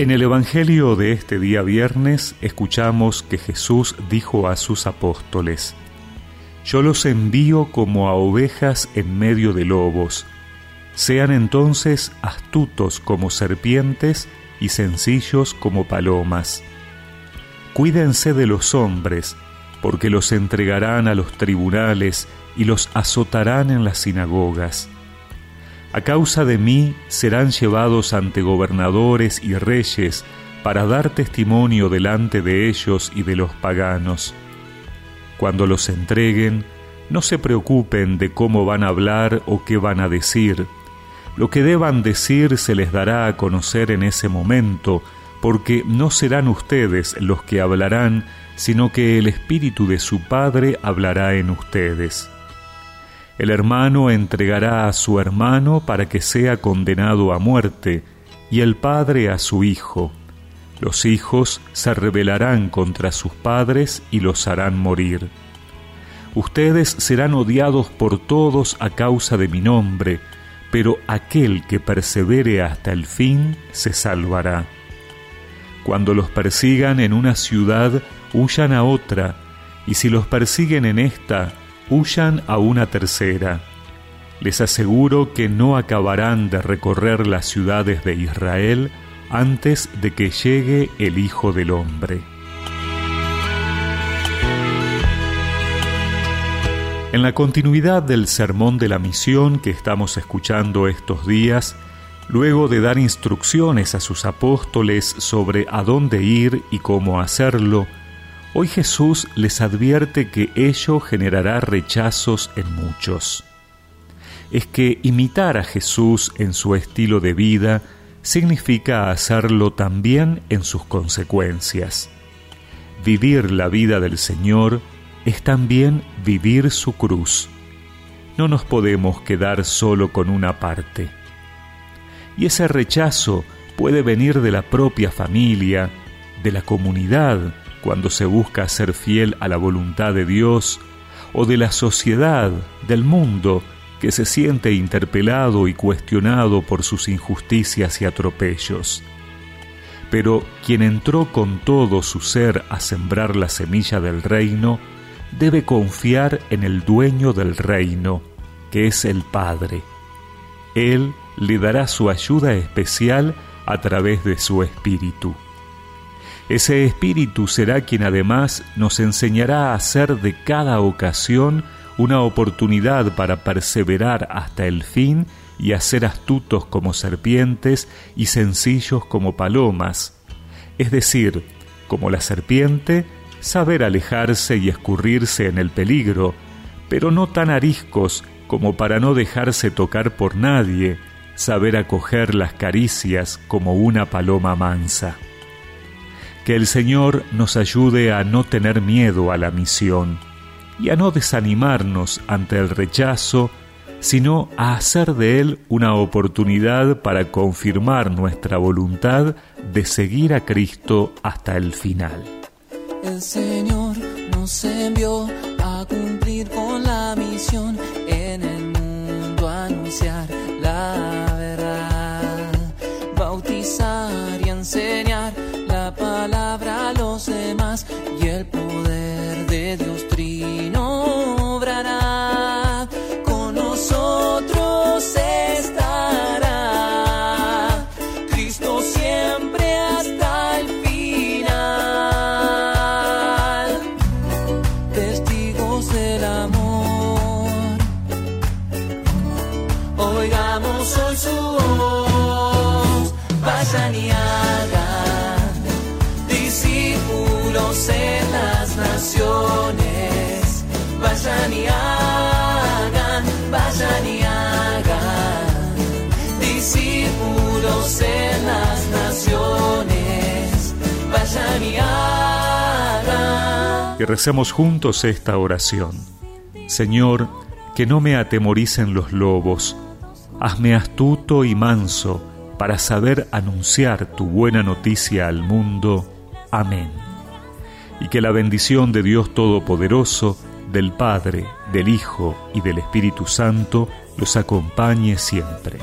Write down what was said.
En el Evangelio de este día viernes escuchamos que Jesús dijo a sus apóstoles, Yo los envío como a ovejas en medio de lobos, sean entonces astutos como serpientes y sencillos como palomas. Cuídense de los hombres, porque los entregarán a los tribunales y los azotarán en las sinagogas a causa de mí serán llevados ante gobernadores y reyes para dar testimonio delante de ellos y de los paganos. Cuando los entreguen, no se preocupen de cómo van a hablar o qué van a decir. Lo que deban decir se les dará a conocer en ese momento, porque no serán ustedes los que hablarán, sino que el Espíritu de su Padre hablará en ustedes. El hermano entregará a su hermano para que sea condenado a muerte, y el padre a su hijo. Los hijos se rebelarán contra sus padres y los harán morir. Ustedes serán odiados por todos a causa de mi nombre, pero aquel que persevere hasta el fin se salvará. Cuando los persigan en una ciudad, huyan a otra, y si los persiguen en esta, huyan a una tercera. Les aseguro que no acabarán de recorrer las ciudades de Israel antes de que llegue el Hijo del Hombre. En la continuidad del sermón de la misión que estamos escuchando estos días, luego de dar instrucciones a sus apóstoles sobre a dónde ir y cómo hacerlo, Hoy Jesús les advierte que ello generará rechazos en muchos. Es que imitar a Jesús en su estilo de vida significa hacerlo también en sus consecuencias. Vivir la vida del Señor es también vivir su cruz. No nos podemos quedar solo con una parte. Y ese rechazo puede venir de la propia familia, de la comunidad, cuando se busca ser fiel a la voluntad de Dios, o de la sociedad, del mundo, que se siente interpelado y cuestionado por sus injusticias y atropellos. Pero quien entró con todo su ser a sembrar la semilla del reino, debe confiar en el dueño del reino, que es el Padre. Él le dará su ayuda especial a través de su Espíritu. Ese Espíritu será quien además nos enseñará a hacer de cada ocasión una oportunidad para perseverar hasta el fin y a ser astutos como serpientes y sencillos como palomas, es decir, como la serpiente, saber alejarse y escurrirse en el peligro, pero no tan ariscos como para no dejarse tocar por nadie, saber acoger las caricias como una paloma mansa. Que el Señor nos ayude a no tener miedo a la misión y a no desanimarnos ante el rechazo, sino a hacer de él una oportunidad para confirmar nuestra voluntad de seguir a Cristo hasta el final. El Señor nos envió a cumplir con la misión en el mundo, anunciar Oigamos hoy su voz. Vayan y en las naciones. Vayan y hagan, vayan y hagan. Discípulos en las naciones. Vayan y hagan. Y recemos juntos esta oración. Señor, que no me atemoricen los lobos. Hazme astuto y manso para saber anunciar tu buena noticia al mundo. Amén y que la bendición de Dios Todopoderoso, del Padre, del Hijo y del Espíritu Santo los acompañe siempre.